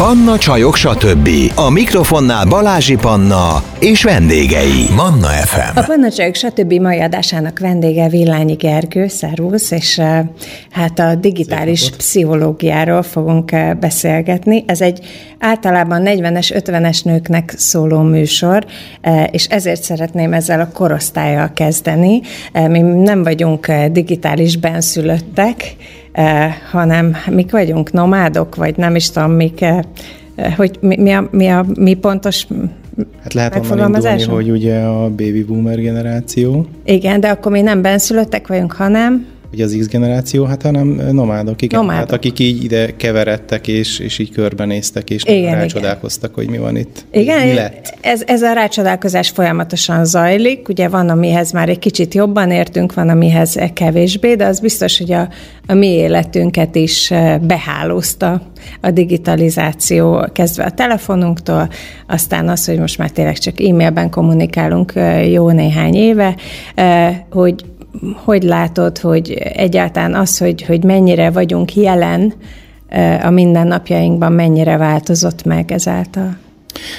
Panna Csajok, stb. A mikrofonnál Balázsi Panna és vendégei. Manna FM. A Panna Csajok, stb. mai adásának vendége Villányi Gergő, szervusz, és eh, hát a digitális pszichológiáról fogunk eh, beszélgetni. Ez egy általában 40-es, 50-es nőknek szóló műsor, eh, és ezért szeretném ezzel a korosztályjal kezdeni. Mi nem vagyunk digitális benszülöttek, hanem mik vagyunk nomádok, vagy nem is tudom, mik, hogy mi, mi, a, mi, a, mi pontos Hát lehet onnan indulni, hogy ugye a baby boomer generáció. Igen, de akkor mi nem benszülöttek vagyunk, hanem Ugye az X generáció, hát hanem nomádok, igen. Nomádok. Hát akik így ide keveredtek, és, és így körbenéztek, és igen, rácsodálkoztak, igen. hogy mi van itt. Igen, mi lett? Ez, ez a rácsodálkozás folyamatosan zajlik. Ugye van, amihez már egy kicsit jobban értünk, van, amihez kevésbé, de az biztos, hogy a, a mi életünket is eh, behálózta a digitalizáció, kezdve a telefonunktól, aztán az, hogy most már tényleg csak e-mailben kommunikálunk eh, jó néhány éve, eh, hogy hogy látod, hogy egyáltalán az, hogy, hogy mennyire vagyunk jelen a mindennapjainkban, mennyire változott meg ezáltal?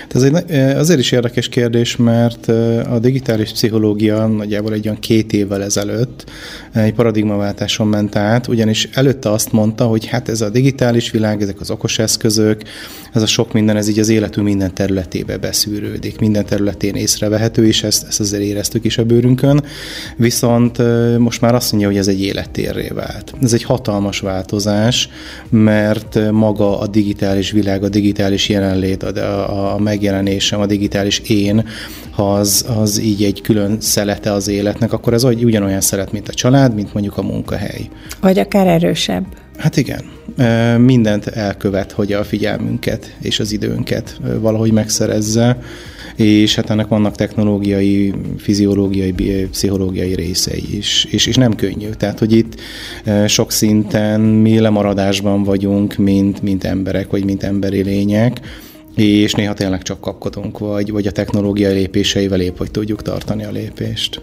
Ez egy, azért is érdekes kérdés, mert a digitális pszichológia nagyjából egy olyan két évvel ezelőtt egy paradigmaváltáson ment át, ugyanis előtte azt mondta, hogy hát ez a digitális világ, ezek az okos eszközök, ez a sok minden, ez így az életünk minden területébe beszűrődik, minden területén észrevehető, és ezt, ezt azért éreztük is a bőrünkön, viszont most már azt mondja, hogy ez egy élettérré vált. Ez egy hatalmas változás, mert maga a digitális világ, a digitális jelenlét, a, a megjelenésem, a digitális én, ha az, az így egy külön szelete az életnek, akkor ez ugyanolyan szelet, mint a család, mint mondjuk a munkahely. Vagy akár erősebb. Hát igen, mindent elkövet, hogy a figyelmünket és az időnket valahogy megszerezze, és hát ennek vannak technológiai, fiziológiai, pszichológiai részei is, és, és nem könnyű. Tehát, hogy itt sok szinten mi lemaradásban vagyunk, mint, mint emberek, vagy mint emberi lények, és néha tényleg csak kapkodunk, vagy, vagy a technológiai lépéseivel épp, hogy tudjuk tartani a lépést.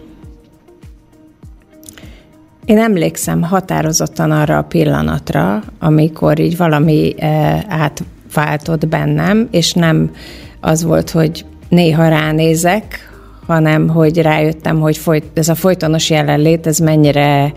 Én emlékszem határozottan arra a pillanatra, amikor így valami e, átváltott bennem, és nem az volt, hogy néha ránézek, hanem hogy rájöttem, hogy folyt, ez a folytonos jelenlét, ez mennyire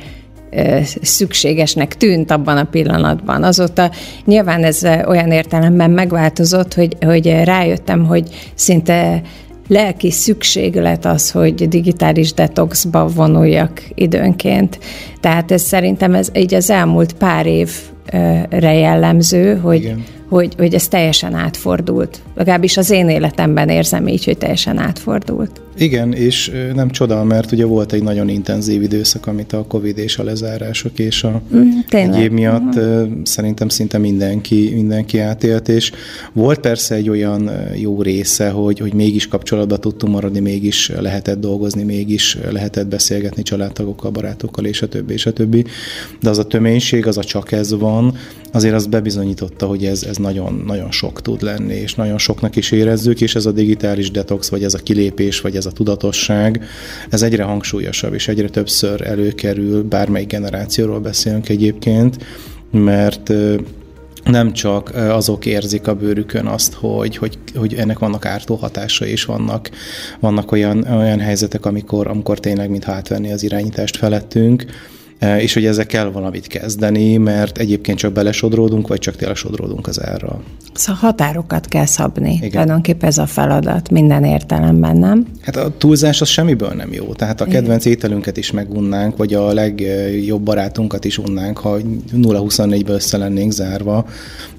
szükségesnek tűnt abban a pillanatban. Azóta nyilván ez olyan értelemben megváltozott, hogy, hogy rájöttem, hogy szinte lelki szükséglet az, hogy digitális detoxba vonuljak időnként. Tehát ez szerintem ez így az elmúlt pár évre jellemző, hogy, Igen hogy, hogy ez teljesen átfordult. Legalábbis az én életemben érzem így, hogy teljesen átfordult. Igen, és nem csoda, mert ugye volt egy nagyon intenzív időszak, amit a Covid és a lezárások és a mm, egyéb miatt uh-huh. szerintem szinte mindenki, mindenki átélt, és volt persze egy olyan jó része, hogy, hogy mégis kapcsolatban tudtunk maradni, mégis lehetett dolgozni, mégis lehetett beszélgetni családtagokkal, barátokkal, és a többi, és a többi. De az a töménység, az a csak ez van, azért az bebizonyította, hogy ez, ez nagyon, nagyon sok tud lenni, és nagyon soknak is érezzük, és ez a digitális detox, vagy ez a kilépés, vagy ez a tudatosság, ez egyre hangsúlyosabb, és egyre többször előkerül, bármelyik generációról beszélünk egyébként, mert nem csak azok érzik a bőrükön azt, hogy, hogy, hogy ennek vannak ártó hatásai, és vannak, vannak olyan, olyan helyzetek, amikor, amikor tényleg mintha átvenni az irányítást felettünk, és hogy ezzel kell valamit kezdeni, mert egyébként csak belesodródunk, vagy csak tényleg sodródunk az árra. Szóval határokat kell szabni. Igen. Tulajdonképpen ez a feladat minden értelemben, nem? Hát a túlzás az semmiből nem jó. Tehát a kedvenc Igen. ételünket is megunnánk, vagy a legjobb barátunkat is unnánk, ha 0-24-ből össze lennénk zárva.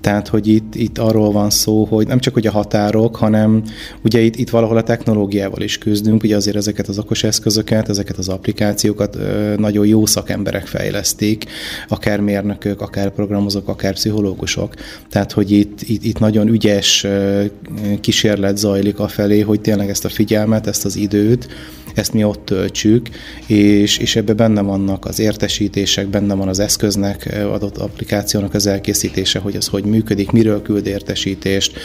Tehát, hogy itt, itt arról van szó, hogy nem csak hogy a határok, hanem ugye itt, itt valahol a technológiával is küzdünk, ugye azért ezeket az okos eszközöket, ezeket az applikációkat nagyon jó szakember emberek fejlesztik, akár mérnökök, akár programozók, akár pszichológusok. Tehát, hogy itt, itt, itt nagyon ügyes kísérlet zajlik a felé, hogy tényleg ezt a figyelmet, ezt az időt, ezt mi ott töltsük, és, és ebbe benne vannak az értesítések, benne van az eszköznek, adott applikációnak az elkészítése, hogy az hogy működik, miről küld értesítést,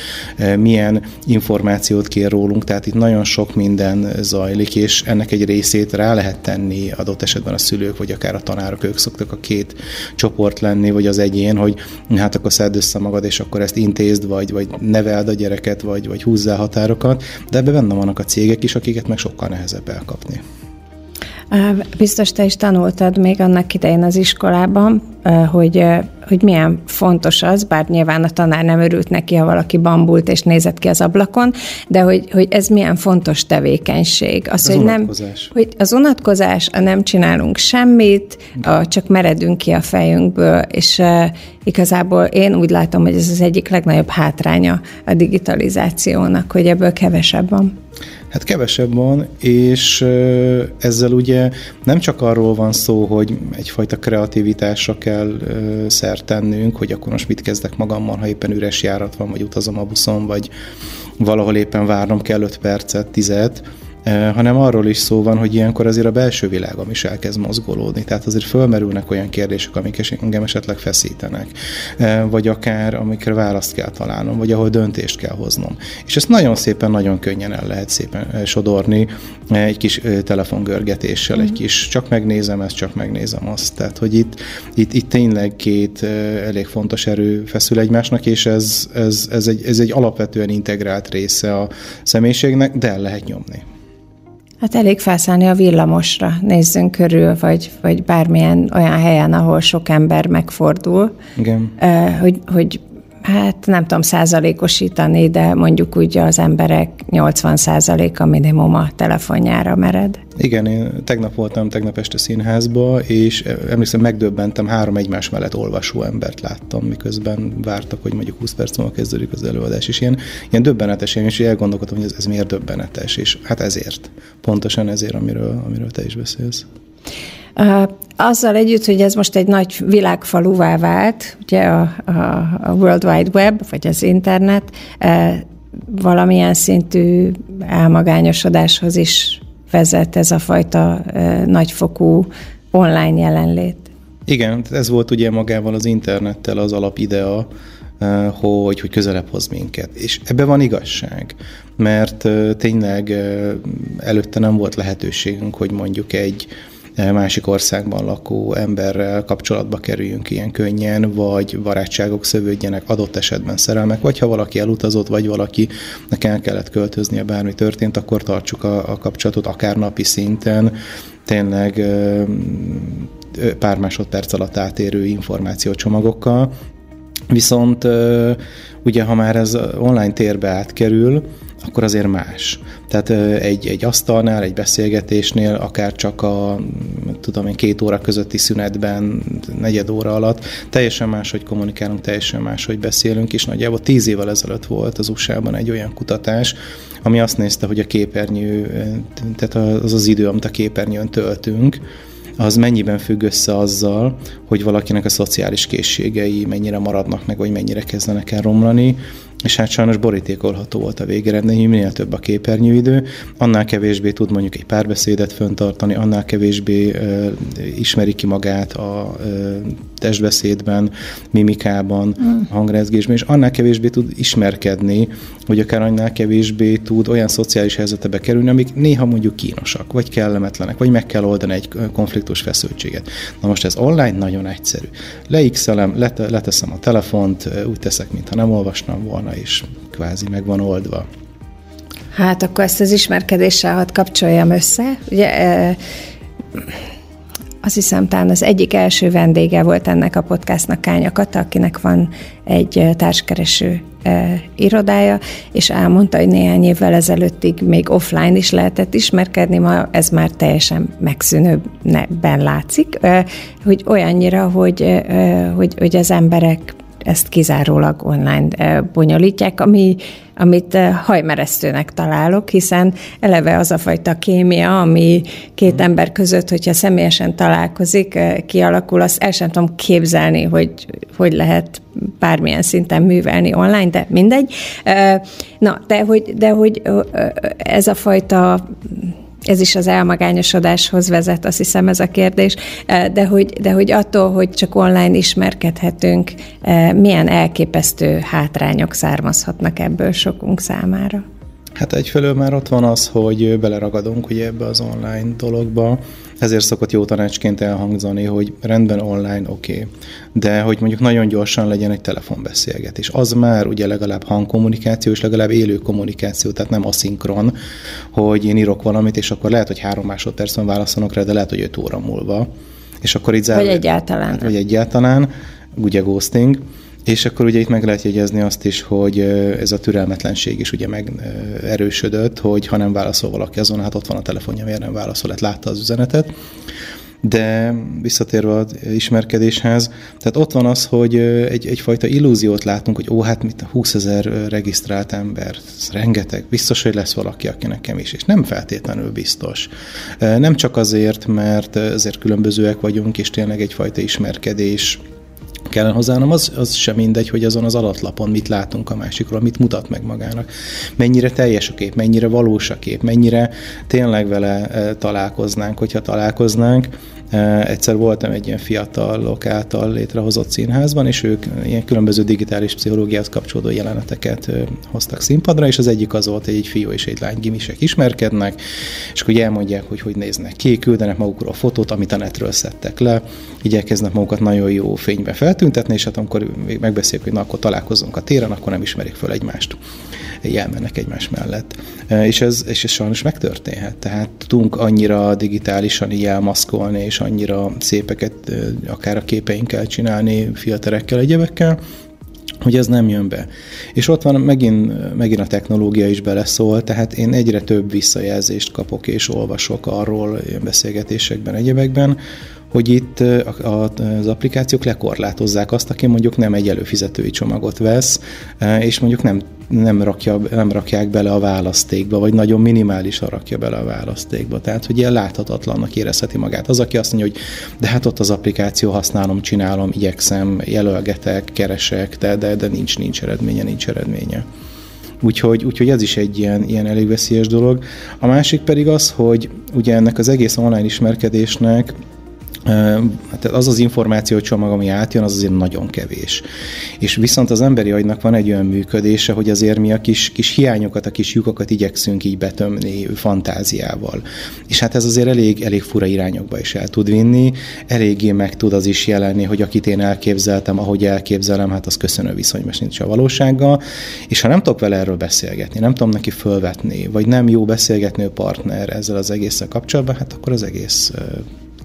milyen információt kér rólunk, tehát itt nagyon sok minden zajlik, és ennek egy részét rá lehet tenni adott esetben a szülők, vagy akár a tanárok, ők szoktak a két csoport lenni, vagy az egyén, hogy hát akkor szedd össze magad, és akkor ezt intézd, vagy, vagy neveld a gyereket, vagy, vagy húzzál határokat, de ebben benne vannak a cégek is, akiket meg sokkal nehezebb elkapni. Biztos te is tanultad még annak idején az iskolában, hogy, hogy milyen fontos az, bár nyilván a tanár nem örült neki, ha valaki bambult és nézett ki az ablakon, de hogy, hogy ez milyen fontos tevékenység. Az, az hogy nem, hogy az unatkozás, a nem csinálunk semmit, a csak meredünk ki a fejünkből, és igazából én úgy látom, hogy ez az egyik legnagyobb hátránya a digitalizációnak, hogy ebből kevesebb van. Hát kevesebb van, és ezzel ugye nem csak arról van szó, hogy egyfajta kreativitásra kell szert tennünk, hogy akkor most mit kezdek magammal, ha éppen üres járat van, vagy utazom a buszon, vagy valahol éppen várnom kell 5 percet, 10 hanem arról is szó van, hogy ilyenkor azért a belső világom is elkezd mozgolódni. Tehát azért fölmerülnek olyan kérdések, amik engem esetleg feszítenek, vagy akár amikre választ kell találnom, vagy ahol döntést kell hoznom. És ezt nagyon szépen, nagyon könnyen el lehet szépen sodorni egy kis telefongörgetéssel, egy mhm. kis csak megnézem ezt, csak megnézem azt. Tehát, hogy itt, itt, itt tényleg két elég fontos erő feszül egymásnak, és ez, ez, ez, egy, ez egy alapvetően integrált része a személyiségnek, de el lehet nyomni. Hát elég felszállni a villamosra, nézzünk körül, vagy, vagy bármilyen olyan helyen, ahol sok ember megfordul. Igen. Hogy, hogy hát nem tudom százalékosítani, de mondjuk úgy az emberek 80 százaléka minimum a telefonjára mered. Igen, én tegnap voltam tegnap este színházba, és emlékszem, megdöbbentem, három egymás mellett olvasó embert láttam, miközben vártak, hogy mondjuk 20 perc múlva kezdődik az előadás, és ilyen, ilyen döbbenetes, én is elgondolkodtam, hogy ez, ez miért döbbenetes, és hát ezért, pontosan ezért, amiről, amiről te is beszélsz. Azzal együtt, hogy ez most egy nagy világfaluvá vált, ugye a, a, a World Wide Web, vagy az internet, valamilyen szintű elmagányosodáshoz is vezet ez a fajta nagyfokú online jelenlét. Igen, ez volt ugye magával az internettel az alapidea, hogy, hogy közelebb hoz minket. És ebben van igazság, mert tényleg előtte nem volt lehetőségünk, hogy mondjuk egy másik országban lakó emberrel kapcsolatba kerüljünk ilyen könnyen, vagy barátságok szövődjenek, adott esetben szerelmek, vagy ha valaki elutazott, vagy valaki el kellett költöznie, bármi történt, akkor tartsuk a, a kapcsolatot akár napi szinten, tényleg pár másodperc alatt átérő információcsomagokkal. Viszont ugye, ha már ez online térbe átkerül, akkor azért más. Tehát egy, egy asztalnál, egy beszélgetésnél, akár csak a tudom én, két óra közötti szünetben, negyed óra alatt, teljesen más, hogy kommunikálunk, teljesen más, hogy beszélünk, és nagyjából tíz évvel ezelőtt volt az USA-ban egy olyan kutatás, ami azt nézte, hogy a képernyő, tehát az az idő, amit a képernyőn töltünk, az mennyiben függ össze azzal, hogy valakinek a szociális készségei mennyire maradnak meg, vagy mennyire kezdenek el romlani, és hát sajnos borítékolható volt a végeredmény, hogy minél több a képernyőidő, annál kevésbé tud mondjuk egy párbeszédet föntartani, annál kevésbé uh, ismeri ki magát a uh, testbeszédben, mimikában, mm. hangrezgésben, és annál kevésbé tud ismerkedni, hogy akár annál kevésbé tud olyan szociális helyzetebe kerülni, amik néha mondjuk kínosak, vagy kellemetlenek, vagy meg kell oldani egy konfliktus feszültséget. Na most ez online nagyon egyszerű. Leixelem, lete, leteszem a telefont, úgy teszek, mintha nem olvasnám volna, és kvázi meg van oldva. Hát akkor ezt az ismerkedéssel hadd kapcsoljam össze. Ugye, azt hiszem, talán az egyik első vendége volt ennek a podcastnak Kánya Kata, akinek van egy társkereső irodája, és elmondta, hogy néhány évvel ezelőttig még offline is lehetett ismerkedni, ma ez már teljesen megszűnőben látszik, hogy olyannyira, hogy, hogy, hogy az emberek ezt kizárólag online bonyolítják, ami, amit hajmeresztőnek találok, hiszen eleve az a fajta kémia, ami két mm. ember között, hogyha személyesen találkozik, kialakul, azt el sem tudom képzelni, hogy hogy lehet bármilyen szinten művelni online, de mindegy. Na, de hogy, de hogy ez a fajta ez is az elmagányosodáshoz vezet, azt hiszem ez a kérdés, de hogy, de hogy attól, hogy csak online ismerkedhetünk, milyen elképesztő hátrányok származhatnak ebből sokunk számára. Hát egyfelől már ott van az, hogy beleragadunk ugye ebbe az online dologba, ezért szokott jó tanácsként elhangzani, hogy rendben online oké, okay. de hogy mondjuk nagyon gyorsan legyen egy telefonbeszélgetés. Az már ugye legalább hangkommunikáció, és legalább élő kommunikáció, tehát nem aszinkron, hogy én írok valamit, és akkor lehet, hogy három másodpercben válaszolok rá, de lehet, hogy öt óra múlva. És akkor így zárul, Vagy egyáltalán. Vagy egyáltalán, ugye ghosting. És akkor ugye itt meg lehet jegyezni azt is, hogy ez a türelmetlenség is ugye megerősödött, hogy ha nem válaszol valaki azon, hát ott van a telefonja, miért nem válaszol, hát látta az üzenetet. De visszatérve az ismerkedéshez, tehát ott van az, hogy egy, egyfajta illúziót látunk, hogy ó, hát mit 20 ezer regisztrált ember, ez rengeteg, biztos, hogy lesz valaki, aki nekem is, és nem feltétlenül biztos. Nem csak azért, mert azért különbözőek vagyunk, és tényleg egyfajta ismerkedés kellene hozzá, hanem az, az sem mindegy, hogy azon az adatlapon mit látunk a másikról, mit mutat meg magának. Mennyire teljes a kép, mennyire valós a kép, mennyire tényleg vele e, találkoznánk, hogyha találkoznánk. Egyszer voltam egy ilyen fiatalok által létrehozott színházban, és ők ilyen különböző digitális pszichológiát kapcsolódó jeleneteket hoztak színpadra, és az egyik az volt, hogy egy fiú és egy lány gimisek ismerkednek, és akkor elmondják, hogy hogy néznek ki, küldenek magukról a fotót, amit a netről szedtek le, igyekeznek magukat nagyon jó fénybe feltüntetni, és hát amikor megbeszéljük, hogy na, akkor találkozunk a téren, akkor nem ismerik föl egymást. Elmennek egymás mellett. És ez, és ez sajnos megtörténhet. Tehát tudunk annyira digitálisan így elmaszkolni, és annyira szépeket akár a képeinkkel csinálni, filterekkel, egyebekkel, hogy ez nem jön be. És ott van megint, megint a technológia is beleszól, tehát én egyre több visszajelzést kapok és olvasok arról beszélgetésekben, egyebekben, hogy itt az applikációk lekorlátozzák azt, aki mondjuk nem egy előfizetői csomagot vesz, és mondjuk nem, nem, rakja, nem rakják bele a választékba, vagy nagyon minimálisan rakja bele a választékba. Tehát, hogy ilyen láthatatlannak érezheti magát. Az, aki azt mondja, hogy de hát ott az applikáció használom, csinálom, igyekszem, jelölgetek, keresek, de, de, de nincs, nincs eredménye, nincs eredménye. Úgyhogy, úgyhogy ez is egy ilyen, ilyen elég veszélyes dolog. A másik pedig az, hogy ugye ennek az egész online ismerkedésnek Hát az az információ csomag, ami átjön, az azért nagyon kevés. És viszont az emberi agynak van egy olyan működése, hogy azért mi a kis, kis hiányokat, a kis lyukakat igyekszünk így betömni fantáziával. És hát ez azért elég, elég fura irányokba is el tud vinni, eléggé meg tud az is jelenni, hogy akit én elképzeltem, ahogy elképzelem, hát az köszönő viszonyban nincs a valósággal, és ha nem tudok vele erről beszélgetni, nem tudom neki fölvetni, vagy nem jó beszélgetni partner ezzel az egésszel kapcsolatban, hát akkor az egész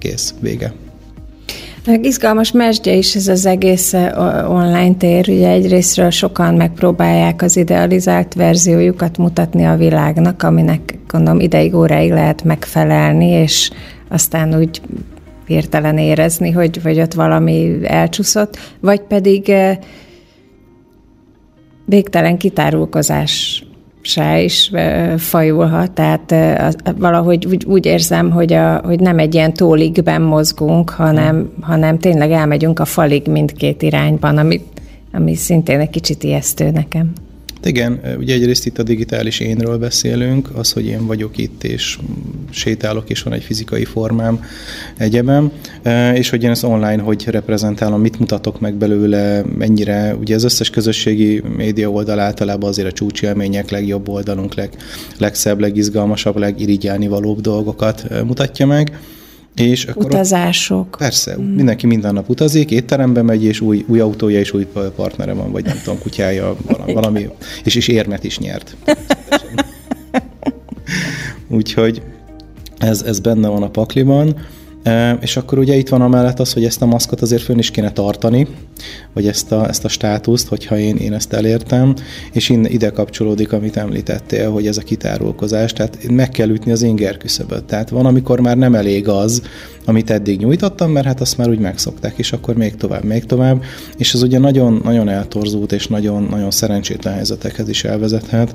kész, vége. Meg izgalmas mesdje is ez az egész online tér. Ugye egyrésztről sokan megpróbálják az idealizált verziójukat mutatni a világnak, aminek gondolom ideig, óráig lehet megfelelni, és aztán úgy hirtelen érezni, hogy, hogy ott valami elcsúszott, vagy pedig végtelen kitárulkozás se is fajulhat, tehát valahogy úgy, érzem, hogy, a, hogy nem egy ilyen tóligben mozgunk, hanem, hanem tényleg elmegyünk a falig mindkét irányban, ami, ami szintén egy kicsit ijesztő nekem. Igen, ugye egyrészt itt a digitális énről beszélünk, az, hogy én vagyok itt, és sétálok, és van egy fizikai formám egyebem, és hogy én ezt online hogy reprezentálom, mit mutatok meg belőle, mennyire, ugye az összes közösségi média oldal általában azért a csúcsélmények, legjobb oldalunk, leg, legszebb, legizgalmasabb, legirigyálni valóbb dolgokat mutatja meg, és akkor Utazások. Ott, persze, mm. mindenki minden nap utazik, étterembe megy, és új, új autója és új partnere van, vagy nem tudom, kutyája, valami, valami és, és érmet is nyert. Úgyhogy ez, ez benne van a pakliban. És akkor ugye itt van amellett az, hogy ezt a maszkot azért fönn is kéne tartani, vagy ezt a, ezt a státuszt, hogyha én, én ezt elértem, és in, ide kapcsolódik, amit említettél, hogy ez a kitárulkozás, tehát meg kell ütni az inger küszöböt. Tehát van, amikor már nem elég az, amit eddig nyújtottam, mert hát azt már úgy megszokták, és akkor még tovább, még tovább, és ez ugye nagyon, nagyon eltorzult, és nagyon, nagyon szerencsétlen helyzetekhez is elvezethet,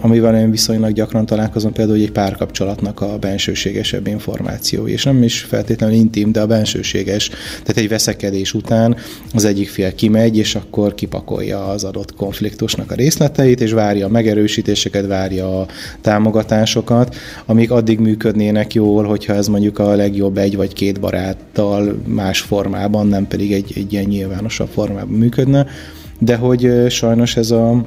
amivel én viszonylag gyakran találkozom, például hogy egy párkapcsolatnak a bensőségesebb információi, és nem is feltétlenül intim, de a bensőséges, tehát egy veszekedés után az egyik fél kimegy, és akkor kipakolja az adott konfliktusnak a részleteit, és várja a megerősítéseket, várja a támogatásokat, amik addig működnének jól, hogyha ez mondjuk a legjobb egy vagy két baráttal más formában, nem pedig egy, egy ilyen nyilvánosabb formában működne, de hogy sajnos ez a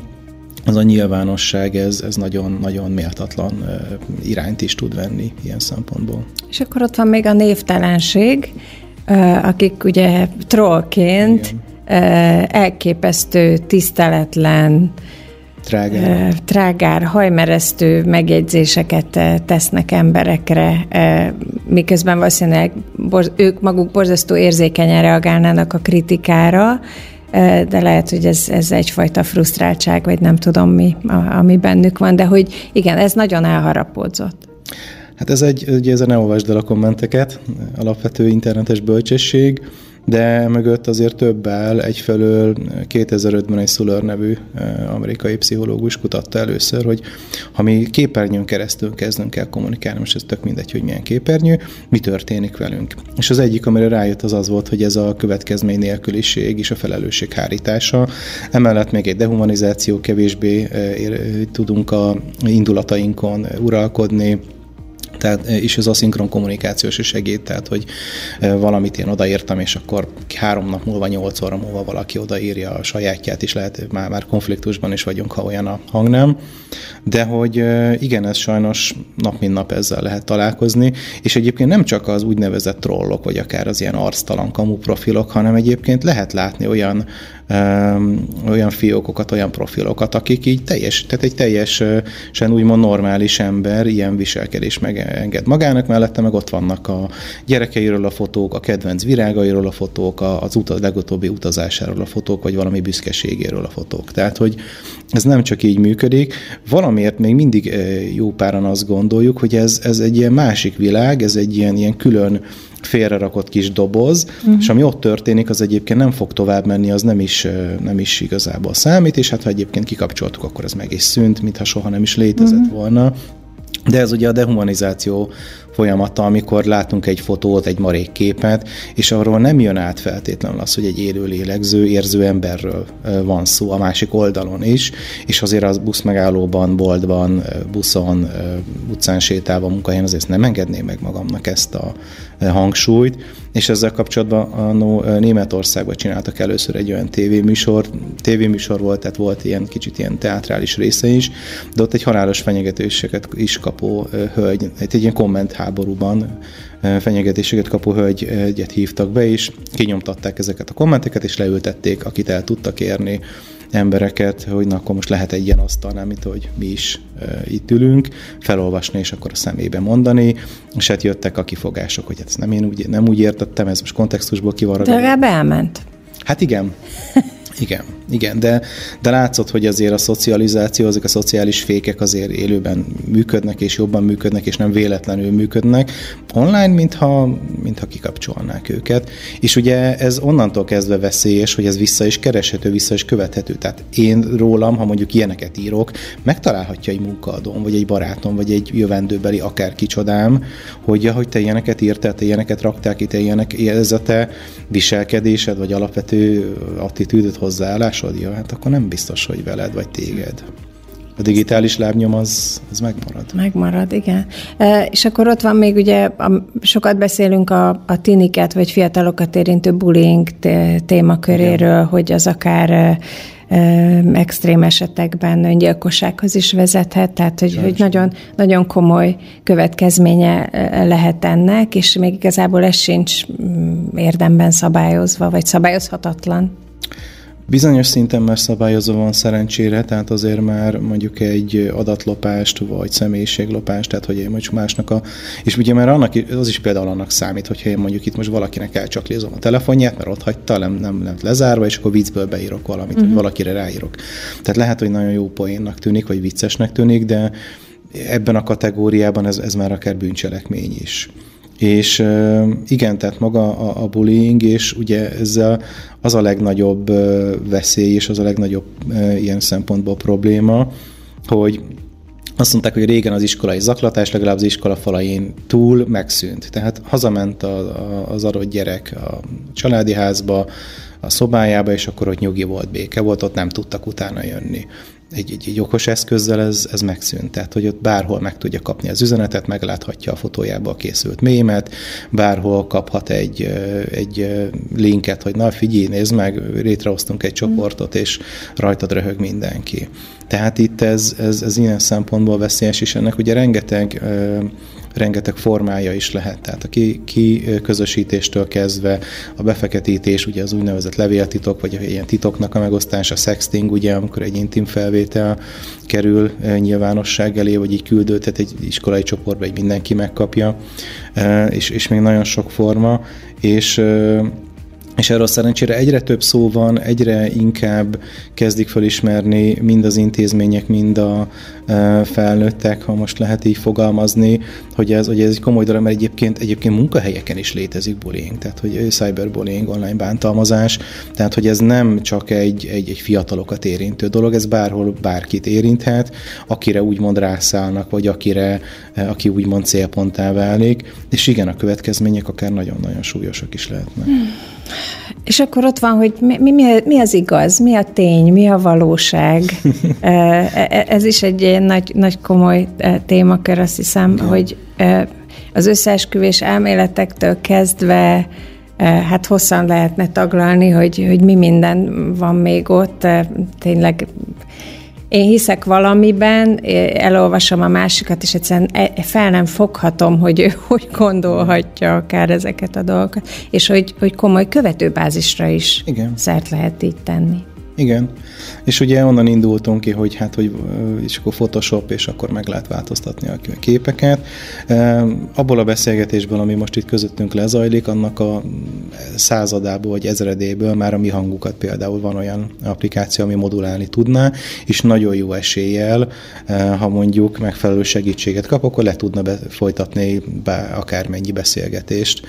az a nyilvánosság, ez, ez nagyon, nagyon méltatlan irányt is tud venni ilyen szempontból. És akkor ott van még a névtelenség, akik ugye trollként Igen. elképesztő, tiszteletlen, trágár. trágár, hajmeresztő megjegyzéseket tesznek emberekre, miközben valószínűleg ők maguk borzasztó érzékenyen reagálnának a kritikára, de lehet, hogy ez, ez egyfajta frusztráltság, vagy nem tudom mi, ami bennük van, de hogy igen, ez nagyon elharapódzott. Hát ez egy, ugye ez a ne olvasd el a kommenteket, alapvető internetes bölcsesség, de mögött azért több áll. Egyfelől 2005-ben egy Suller nevű eh, amerikai pszichológus kutatta először, hogy ha mi képernyőn keresztül kezdünk el kommunikálni, most ez tök mindegy, hogy milyen képernyő, mi történik velünk. És az egyik, amire rájött, az az volt, hogy ez a következmény nélküliség és a felelősség hárítása. Emellett még egy dehumanizáció, kevésbé eh, tudunk a indulatainkon uralkodni, tehát, és ez a szinkron kommunikációs is segít, tehát hogy e, valamit én odaírtam, és akkor három nap múlva, nyolc óra múlva valaki odaírja a sajátját is, lehet már, már konfliktusban is vagyunk, ha olyan a hangnem. De hogy e, igen, ez sajnos nap mint nap ezzel lehet találkozni, és egyébként nem csak az úgynevezett trollok, vagy akár az ilyen arctalan kamu profilok, hanem egyébként lehet látni olyan olyan fiókokat, olyan profilokat, akik így teljes, tehát egy teljesen úgymond normális ember ilyen viselkedés megenged magának, mellette meg ott vannak a gyerekeiről a fotók, a kedvenc virágairól a fotók, az utaz, legutóbbi utazásáról a fotók, vagy valami büszkeségéről a fotók. Tehát, hogy ez nem csak így működik, valamiért még mindig jó páran azt gondoljuk, hogy ez, ez egy ilyen másik világ, ez egy ilyen, ilyen külön félrerakott kis doboz, uh-huh. és ami ott történik, az egyébként nem fog tovább menni, az nem is, nem is igazából számít, és hát ha egyébként kikapcsoltuk, akkor ez meg is szűnt, mintha soha nem is létezett uh-huh. volna. De ez ugye a dehumanizáció folyamata, amikor látunk egy fotót, egy marék képet, és arról nem jön át feltétlenül az, hogy egy élő lélegző, érző emberről van szó a másik oldalon is, és azért az buszmegállóban, boltban, buszon, utcán sétálva, munkahelyen azért nem engedném meg magamnak ezt a hangsúlyt, és ezzel kapcsolatban a no, Németországban csináltak először egy olyan tévéműsor, tévéműsor volt, tehát volt ilyen kicsit ilyen teátrális része is, de ott egy halálos fenyegetéseket is kapó hölgy, egy ilyen komment háborúban fenyegetéseket kapó hölgyet hívtak be, és kinyomtatták ezeket a kommenteket, és leültették, akit el tudtak érni embereket, hogy na akkor most lehet egy ilyen asztalnál, mint hogy mi is e, itt ülünk, felolvasni és akkor a szemébe mondani, és hát jöttek a kifogások, hogy hát ezt nem én úgy, nem úgy értettem, ez most kontextusból kivarag. De legalább elment. Hát igen. Igen, igen, de, de látszott, hogy azért a szocializáció, azok a szociális fékek azért élőben működnek, és jobban működnek, és nem véletlenül működnek online, mintha, mintha kikapcsolnák őket. És ugye ez onnantól kezdve veszélyes, hogy ez vissza is kereshető, vissza is követhető. Tehát én rólam, ha mondjuk ilyeneket írok, megtalálhatja egy munkaadóm, vagy egy barátom, vagy egy jövendőbeli akár kicsodám, hogy ja, hogy te ilyeneket írtál, te ilyeneket raktál ki, te ilyenek, ez a te viselkedésed, vagy alapvető attitűdöt hozzáállásod, ja, hát akkor nem biztos, hogy veled vagy téged. A digitális lábnyom az, az megmarad. Megmarad, igen. E, és akkor ott van még ugye, a, sokat beszélünk a, a tiniket, vagy fiatalokat érintő bullying témaköréről, igen. hogy az akár e, extrém esetekben öngyilkossághoz is vezethet, tehát hogy, hogy nagyon, nagyon komoly következménye lehet ennek, és még igazából ez sincs mm, érdemben szabályozva, vagy szabályozhatatlan. Bizonyos szinten már szabályozó van szerencsére, tehát azért már mondjuk egy adatlopást, vagy személyiséglopást, tehát hogy én mondjuk másnak a... És ugye már annak, az is például annak számít, hogyha én mondjuk itt most valakinek elcsaklézom a telefonját, mert ott hagyta, nem, nem lett lezárva, és akkor viccből beírok valamit, uh-huh. vagy valakire ráírok. Tehát lehet, hogy nagyon jó poénnak tűnik, vagy viccesnek tűnik, de ebben a kategóriában ez, ez már akár bűncselekmény is. És igen, tehát maga a, a bullying, és ugye ezzel az a legnagyobb veszély, és az a legnagyobb ilyen szempontból probléma, hogy azt mondták, hogy régen az iskolai zaklatás legalább az iskola falain túl megszűnt. Tehát hazament a, a, az adott gyerek a családi házba, a szobájába, és akkor ott nyugi volt, béke volt, ott nem tudtak utána jönni egy, egy, egy okos eszközzel ez, ez megszűnt. Tehát, hogy ott bárhol meg tudja kapni az üzenetet, megláthatja a fotójába készült mémet, bárhol kaphat egy, egy linket, hogy na figyelj, nézd meg, létrehoztunk egy csoportot, és rajtad röhög mindenki. Tehát itt ez, ez, ez ilyen szempontból veszélyes, és ennek ugye rengeteg rengeteg formája is lehet. Tehát a ki, ki közösítéstől kezdve a befeketítés, ugye az úgynevezett levéltitok, vagy ilyen titoknak a megosztása, sexting, ugye, amikor egy intim felvétel kerül nyilvánosság elé, vagy így küldőtet egy iskolai csoportba, egy mindenki megkapja, és, és még nagyon sok forma, és és erről szerencsére egyre több szó van, egyre inkább kezdik felismerni mind az intézmények, mind a e, felnőttek, ha most lehet így fogalmazni, hogy ez, hogy ez egy komoly dolog, mert egyébként, egyébként munkahelyeken is létezik bullying, tehát hogy cyberbullying, online bántalmazás, tehát hogy ez nem csak egy, egy, egy fiatalokat érintő dolog, ez bárhol bárkit érinthet, akire úgymond rászállnak, vagy akire, e, aki úgymond célponttá válik, és igen, a következmények akár nagyon-nagyon súlyosak is lehetnek. Hmm. És akkor ott van, hogy mi, mi, mi az igaz, mi a tény, mi a valóság. E, e, ez is egy nagy, nagy komoly e, témakör, azt hiszem, okay. hogy az összeesküvés elméletektől kezdve hát hosszan lehetne taglalni, hogy, hogy mi minden van még ott. Tényleg én hiszek valamiben, elolvasom a másikat, és egyszerűen e, fel nem foghatom, hogy ő hogy gondolhatja akár ezeket a dolgokat, és hogy, hogy komoly követőbázisra is Igen. szert lehet így tenni. Igen. És ugye onnan indultunk ki, hogy hát, hogy és akkor Photoshop, és akkor meg lehet változtatni a képeket. Abból a beszélgetésből, ami most itt közöttünk lezajlik, annak a századából vagy ezredéből már a mi hangukat például van olyan applikáció, ami modulálni tudná, és nagyon jó eséllyel, ha mondjuk megfelelő segítséget kap, akkor le tudna be, folytatni be akármennyi beszélgetést,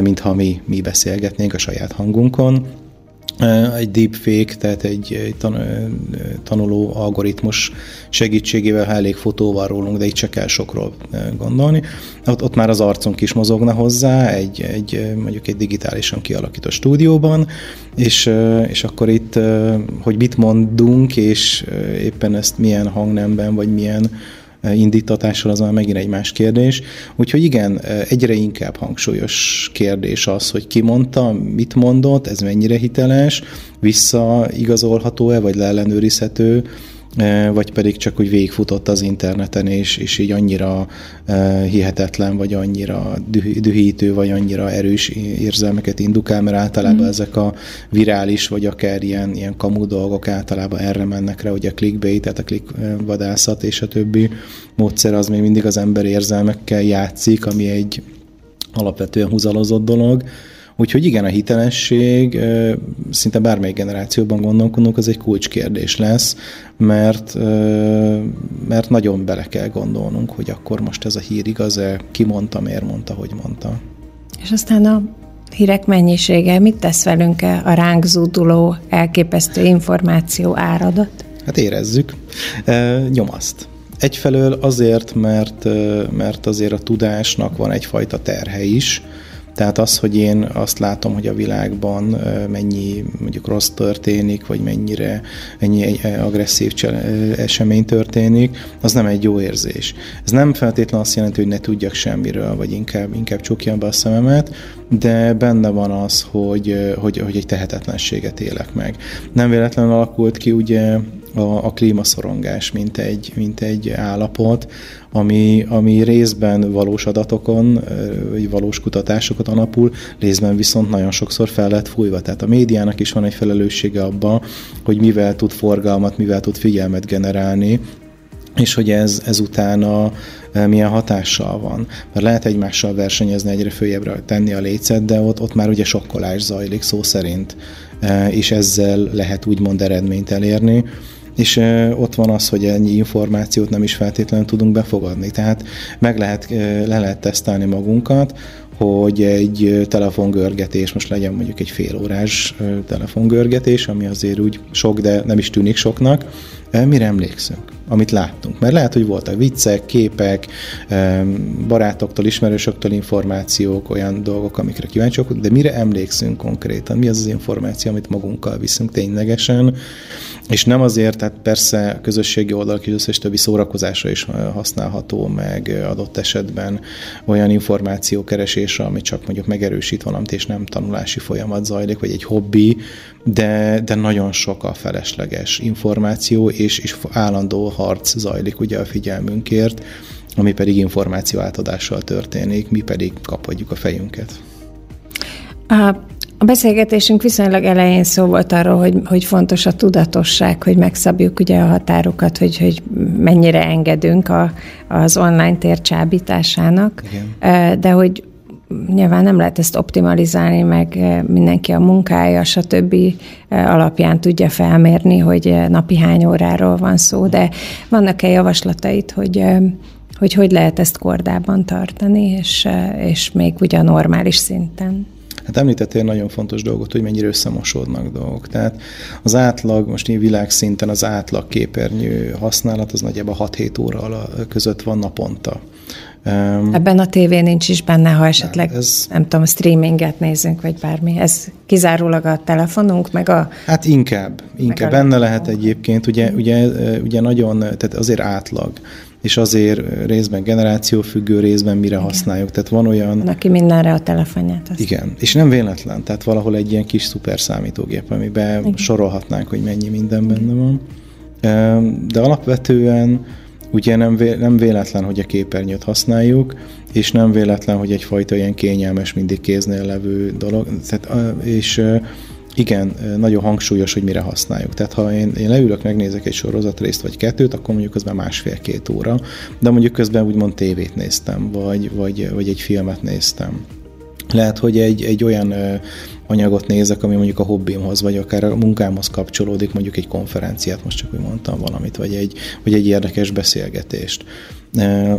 mintha mi, mi beszélgetnénk a saját hangunkon egy deepfake, tehát egy, egy tan, tanuló algoritmus segítségével, ha elég fotó van rólunk, de itt csak kell sokról gondolni. Ott, ott már az arcunk is mozogna hozzá, egy, egy, mondjuk egy digitálisan kialakított stúdióban, és, és akkor itt, hogy mit mondunk, és éppen ezt milyen hangnemben, vagy milyen indítatással, az már megint egy más kérdés. Úgyhogy igen, egyre inkább hangsúlyos kérdés az, hogy ki mondta, mit mondott, ez mennyire hiteles, visszaigazolható-e, vagy leellenőrizhető, vagy pedig csak úgy végigfutott az interneten, és, és így annyira hihetetlen, vagy annyira dühítő, vagy annyira erős érzelmeket indukál, mert általában mm. ezek a virális, vagy akár ilyen, ilyen kamu dolgok általában erre mennek rá, hogy a clickbait, tehát a click vadászat és a többi módszer az még mindig az ember érzelmekkel játszik, ami egy alapvetően húzalozott dolog, Úgyhogy igen, a hitelesség szinte bármely generációban gondolkodunk, az egy kulcskérdés lesz, mert, mert nagyon bele kell gondolnunk, hogy akkor most ez a hír igaz-e, ki mondta, miért mondta, hogy mondta. És aztán a hírek mennyisége, mit tesz velünk a ránk zúduló, elképesztő információ áradat? Hát érezzük. E, nyomaszt. Egyfelől azért, mert, mert azért a tudásnak van egyfajta terhe is, tehát az, hogy én azt látom, hogy a világban mennyi mondjuk rossz történik, vagy mennyire ennyi agresszív esemény történik, az nem egy jó érzés. Ez nem feltétlenül azt jelenti, hogy ne tudjak semmiről, vagy inkább, inkább csukjam be a szememet, de benne van az, hogy, hogy, hogy egy tehetetlenséget élek meg. Nem véletlenül alakult ki ugye a, a klímaszorongás, mint egy, mint egy állapot, ami, ami részben valós adatokon, vagy valós kutatásokat alapul, részben viszont nagyon sokszor fel lett fújva. Tehát a médiának is van egy felelőssége abban, hogy mivel tud forgalmat, mivel tud figyelmet generálni, és hogy ez, ez utána milyen hatással van. Mert lehet egymással versenyezni, egyre följebbre tenni a lécet, de ott, ott már ugye sokkolás zajlik szó szerint, és ezzel lehet úgymond eredményt elérni és ott van az, hogy ennyi információt nem is feltétlenül tudunk befogadni. Tehát meg lehet, le lehet tesztelni magunkat, hogy egy telefongörgetés, most legyen mondjuk egy fél órás telefongörgetés, ami azért úgy sok, de nem is tűnik soknak, mire emlékszünk? Amit láttunk. Mert lehet, hogy voltak viccek, képek, barátoktól, ismerősöktől információk, olyan dolgok, amikre kíváncsiak, de mire emlékszünk konkrétan? Mi az az információ, amit magunkkal viszünk ténylegesen? És nem azért, tehát persze a közösségi oldalak és összes többi szórakozásra is használható, meg adott esetben olyan információkeresésre, ami csak mondjuk megerősít valamit, és nem tanulási folyamat zajlik, vagy egy hobbi, de, de nagyon sok a felesleges információ, és, és állandó harc zajlik ugye a figyelmünkért, ami pedig információ átadással történik, mi pedig kaphatjuk a fejünket. A, a beszélgetésünk viszonylag elején szó volt arról, hogy, hogy fontos a tudatosság, hogy megszabjuk ugye a határokat, hogy, hogy mennyire engedünk a, az online tér csábításának, Igen. de hogy nyilván nem lehet ezt optimalizálni, meg eh, mindenki a munkája, stb. Eh, alapján tudja felmérni, hogy eh, napi hány óráról van szó, de vannak-e javaslatait, hogy hogy hogy lehet ezt kordában tartani, és, és még ugye normális szinten? Hát említettél nagyon fontos dolgot, hogy mennyire összemosódnak dolgok. Tehát az átlag, most így világszinten az átlag képernyő használat az nagyjából 6-7 óra között van naponta. Um, Ebben a tévé nincs is benne, ha esetleg, nem, ez, nem tudom, streaminget nézünk, vagy bármi. Ez kizárólag a telefonunk, meg a... Hát inkább, inkább. Benne lehet egyébként, ugye, ugye, ugye nagyon, tehát azért átlag és azért részben generációfüggő, részben mire igen. használjuk. Tehát van olyan... Van, aki mindenre a telefonját Azt. Igen, és nem véletlen, tehát valahol egy ilyen kis szuper számítógép, amiben igen. sorolhatnánk, hogy mennyi minden benne van. De alapvetően Ugye nem, vé, nem véletlen, hogy a képernyőt használjuk, és nem véletlen, hogy egyfajta ilyen kényelmes, mindig kéznél levő dolog, tehát, és igen, nagyon hangsúlyos, hogy mire használjuk. Tehát ha én, én leülök, megnézek egy sorozatrészt vagy kettőt, akkor mondjuk közben másfél-két óra, de mondjuk közben úgymond tévét néztem, vagy, vagy, vagy egy filmet néztem. Lehet, hogy egy, egy olyan anyagot nézek, ami mondjuk a hobbimhoz, vagy akár a munkámhoz kapcsolódik, mondjuk egy konferenciát, most csak úgy mondtam valamit, vagy egy, vagy egy érdekes beszélgetést.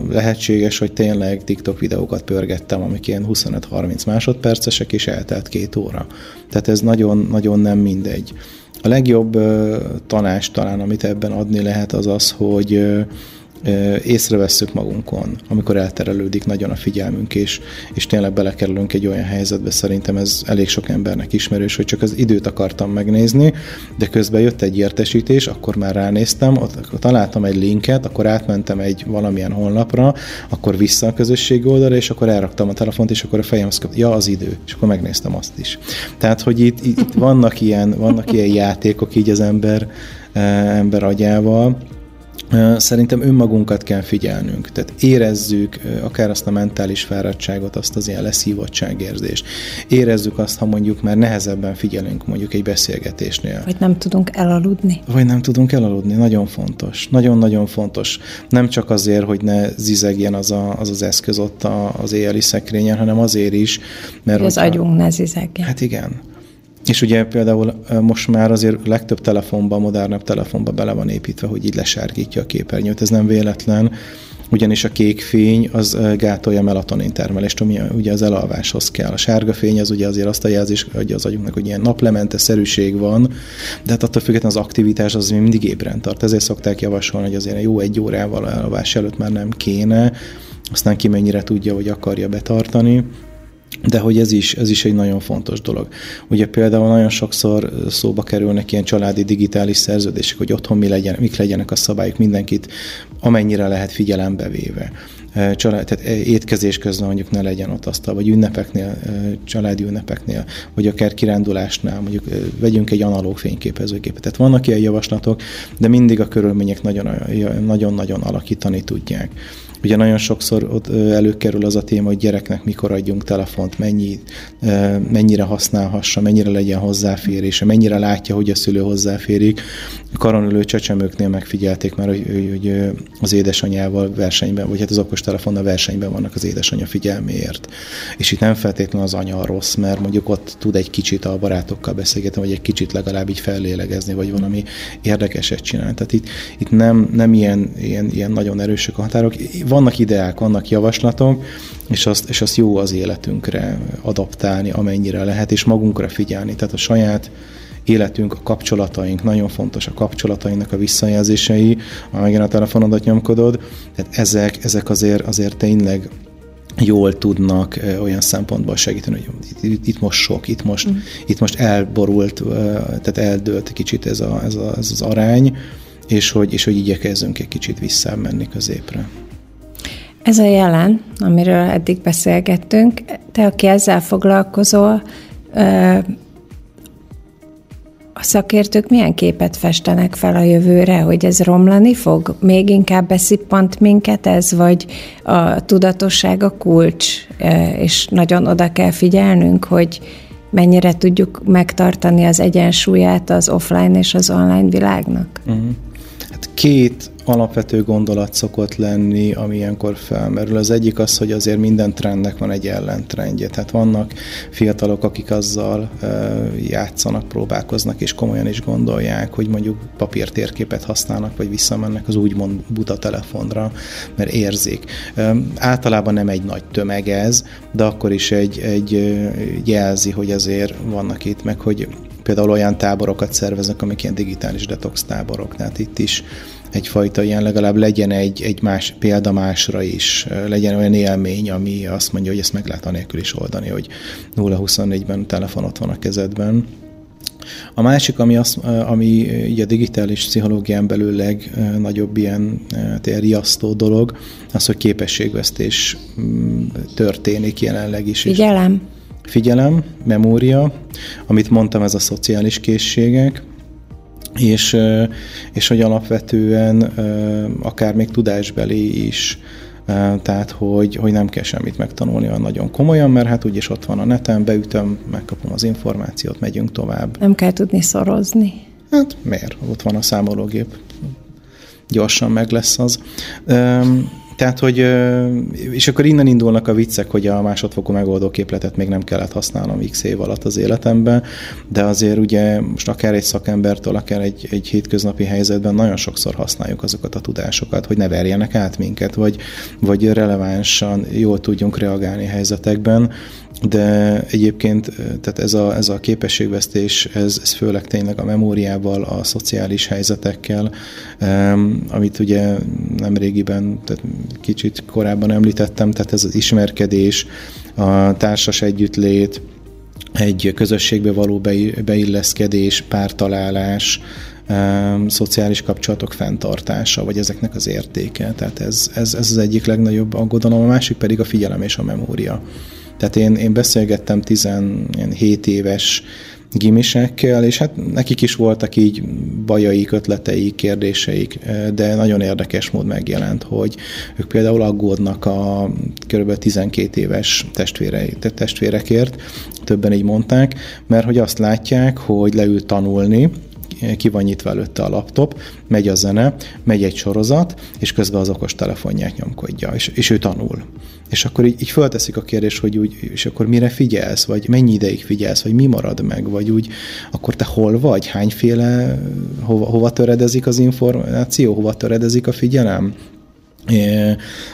Lehetséges, hogy tényleg TikTok videókat pörgettem, amik ilyen 25-30 másodpercesek, és eltelt két óra. Tehát ez nagyon, nagyon nem mindegy. A legjobb tanács talán, amit ebben adni lehet, az az, hogy észrevesszük magunkon, amikor elterelődik nagyon a figyelmünk, és, és tényleg belekerülünk egy olyan helyzetbe, szerintem ez elég sok embernek ismerős, hogy csak az időt akartam megnézni, de közben jött egy értesítés, akkor már ránéztem, ott, találtam egy linket, akkor átmentem egy valamilyen honlapra, akkor vissza a közösségi oldalra, és akkor elraktam a telefont, és akkor a fejem kapta, ja, az idő, és akkor megnéztem azt is. Tehát, hogy itt, itt vannak, ilyen, vannak ilyen játékok így az ember, ember agyával, Szerintem önmagunkat kell figyelnünk, tehát érezzük akár azt a mentális fáradtságot, azt az ilyen leszívottságérzést. Érezzük azt, ha mondjuk már nehezebben figyelünk mondjuk egy beszélgetésnél. Vagy nem tudunk elaludni. Vagy nem tudunk elaludni, nagyon fontos. Nagyon-nagyon fontos. Nem csak azért, hogy ne zizegjen az a, az, az eszköz ott az éjjeli szekrényen, hanem azért is, mert... Az agyunk ne zizegjen. Hát igen. És ugye például most már azért legtöbb telefonban, modernebb telefonban bele van építve, hogy így lesárgítja a képernyőt. Ez nem véletlen, ugyanis a kék fény az gátolja melatonin termelést, ami ugye az elalváshoz kell. A sárga fény az ugye azért azt a jelzés adja az agyunknak, hogy ilyen naplemente szerűség van, de hát attól függetlenül az aktivitás az mindig ébren tart. Ezért szokták javasolni, hogy azért jó egy órával elalvás előtt már nem kéne, aztán ki mennyire tudja, hogy akarja betartani. De hogy ez is, ez is egy nagyon fontos dolog. Ugye például nagyon sokszor szóba kerülnek ilyen családi digitális szerződések, hogy otthon mi legyen, mik legyenek a szabályok, mindenkit amennyire lehet figyelembe véve. Család, tehát étkezés közben mondjuk ne legyen ott asztal, vagy ünnepeknél, családi ünnepeknél, vagy akár kirándulásnál, mondjuk vegyünk egy analóg fényképezőgépet. Tehát vannak ilyen javaslatok, de mindig a körülmények nagyon-nagyon alakítani tudják. Ugye nagyon sokszor ott előkerül az a téma, hogy gyereknek mikor adjunk telefont, mennyi, mennyire használhassa, mennyire legyen hozzáférése, mennyire látja, hogy a szülő hozzáférik. A karonülő csecsemőknél megfigyelték már, hogy, hogy az édesanyjával versenyben, vagy hát az okostelefonnal versenyben vannak az édesanyja figyelméért. És itt nem feltétlenül az anya a rossz, mert mondjuk ott tud egy kicsit a barátokkal beszélgetni, vagy egy kicsit legalább így fellélegezni, vagy valami érdekeset csinálni. Tehát itt, itt nem, nem ilyen, ilyen, ilyen nagyon erősek a határok vannak ideák, vannak javaslatok, és azt, és azt jó az életünkre adaptálni, amennyire lehet, és magunkra figyelni. Tehát a saját életünk, a kapcsolataink, nagyon fontos a kapcsolatainknak a visszajelzései, amelyeken a telefonodat nyomkodod, tehát ezek, ezek azért, azért tényleg jól tudnak olyan szempontból segíteni, hogy itt, most sok, itt most, mm. itt most elborult, tehát eldőlt kicsit ez, a, ez, a, ez az arány, és hogy, és hogy igyekezzünk egy kicsit visszamenni középre. Ez a jelen, amiről eddig beszélgettünk, te, aki ezzel foglalkozol, a szakértők milyen képet festenek fel a jövőre, hogy ez romlani fog? Még inkább beszippant minket ez, vagy a tudatosság a kulcs, és nagyon oda kell figyelnünk, hogy mennyire tudjuk megtartani az egyensúlyát az offline és az online világnak? Uh-huh. Hát két alapvető gondolat szokott lenni, ami ilyenkor felmerül. Az egyik az, hogy azért minden trendnek van egy ellentrendje. Tehát vannak fiatalok, akik azzal játszanak, próbálkoznak, és komolyan is gondolják, hogy mondjuk papírtérképet használnak, vagy visszamennek az úgymond buta telefonra, mert érzik. Általában nem egy nagy tömeg ez, de akkor is egy, egy jelzi, hogy azért vannak itt, meg hogy például olyan táborokat szerveznek, amik ilyen digitális detox táborok. Tehát itt is egyfajta ilyen legalább legyen egy, egy más példa másra is, legyen olyan élmény, ami azt mondja, hogy ezt meg lehet anélkül is oldani, hogy 0-24-ben telefon ott van a kezedben. A másik, ami, az, ami így a digitális pszichológián belül legnagyobb ilyen riasztó dolog, az, hogy képességvesztés mm, történik jelenleg is. Figyelem. Figyelem, memória, amit mondtam, ez a szociális készségek, és, és hogy alapvetően akár még tudásbeli is, tehát hogy, hogy nem kell semmit megtanulni olyan nagyon komolyan, mert hát úgyis ott van a neten, beütöm, megkapom az információt, megyünk tovább. Nem kell tudni szorozni. Hát miért? Ott van a számológép. Gyorsan meg lesz az. Tehát, hogy, és akkor innen indulnak a viccek, hogy a másodfokú megoldó képletet még nem kellett használnom x év alatt az életemben, de azért ugye most akár egy szakembertől, akár egy, egy hétköznapi helyzetben nagyon sokszor használjuk azokat a tudásokat, hogy ne verjenek át minket, vagy, vagy relevánsan jól tudjunk reagálni helyzetekben, de egyébként tehát ez a, ez a képességvesztés, ez, ez főleg tényleg a memóriával, a szociális helyzetekkel, amit ugye nem régiben, tehát kicsit korábban említettem, tehát ez az ismerkedés, a társas együttlét, egy közösségbe való beilleszkedés, pártalálás, szociális kapcsolatok fenntartása, vagy ezeknek az értéke. Tehát ez, ez, ez az egyik legnagyobb aggodalom, a másik pedig a figyelem és a memória. Tehát én, én beszélgettem 17 éves gimisekkel, és hát nekik is voltak így bajaik, ötleteik, kérdéseik, de nagyon érdekes mód megjelent, hogy ők például aggódnak a kb. 12 éves testvére, testvérekért, többen így mondták, mert hogy azt látják, hogy leül tanulni, ki van nyitva előtte a laptop, megy a zene, megy egy sorozat, és közben az okos telefonját nyomkodja, és, és ő tanul. És akkor így, így fölteszik a kérdés, hogy úgy, és akkor mire figyelsz, vagy mennyi ideig figyelsz, vagy mi marad meg, vagy úgy, akkor te hol vagy, hányféle, hova, hova töredezik az információ, hova töredezik a figyelem,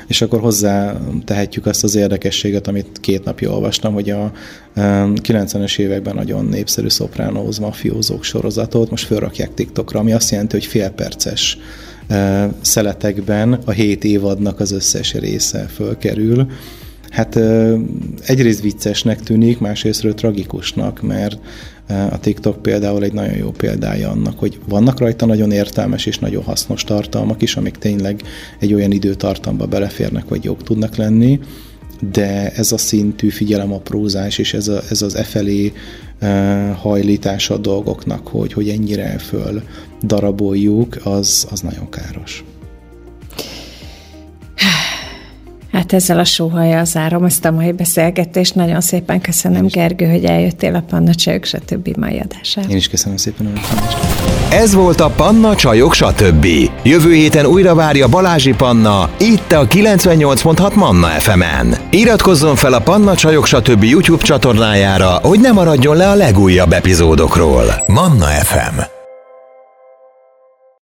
És akkor hozzá tehetjük azt az érdekességet, amit két napja olvastam, hogy a 90-es években nagyon népszerű szopránóz mafiózók sorozatot most felrakják TikTokra, ami azt jelenti, hogy félperces szeletekben a hét évadnak az összes része fölkerül. Hát egyrészt viccesnek tűnik, másrésztről tragikusnak, mert a TikTok például egy nagyon jó példája annak, hogy vannak rajta nagyon értelmes és nagyon hasznos tartalmak is, amik tényleg egy olyan időtartamba beleférnek, vagy jók tudnak lenni, de ez a szintű figyelemaprózás és ez, a, ez az e felé uh, hajlítása a dolgoknak, hogy, hogy ennyire föl daraboljuk, az, az nagyon káros. Hát ezzel a sóhajjal zárom ezt a mai beszélgetést. Nagyon szépen köszönöm, Gergő, hogy eljöttél a Panna Csajok, stb. mai adására. Én is köszönöm szépen a meghívást. Ez volt a Panna Csajok, stb. Jövő héten újra várja Balázsi Panna, itt a 98.6 Manna FM-en. Iratkozzon fel a Panna Csajok, stb. YouTube csatornájára, hogy ne maradjon le a legújabb epizódokról. Manna FM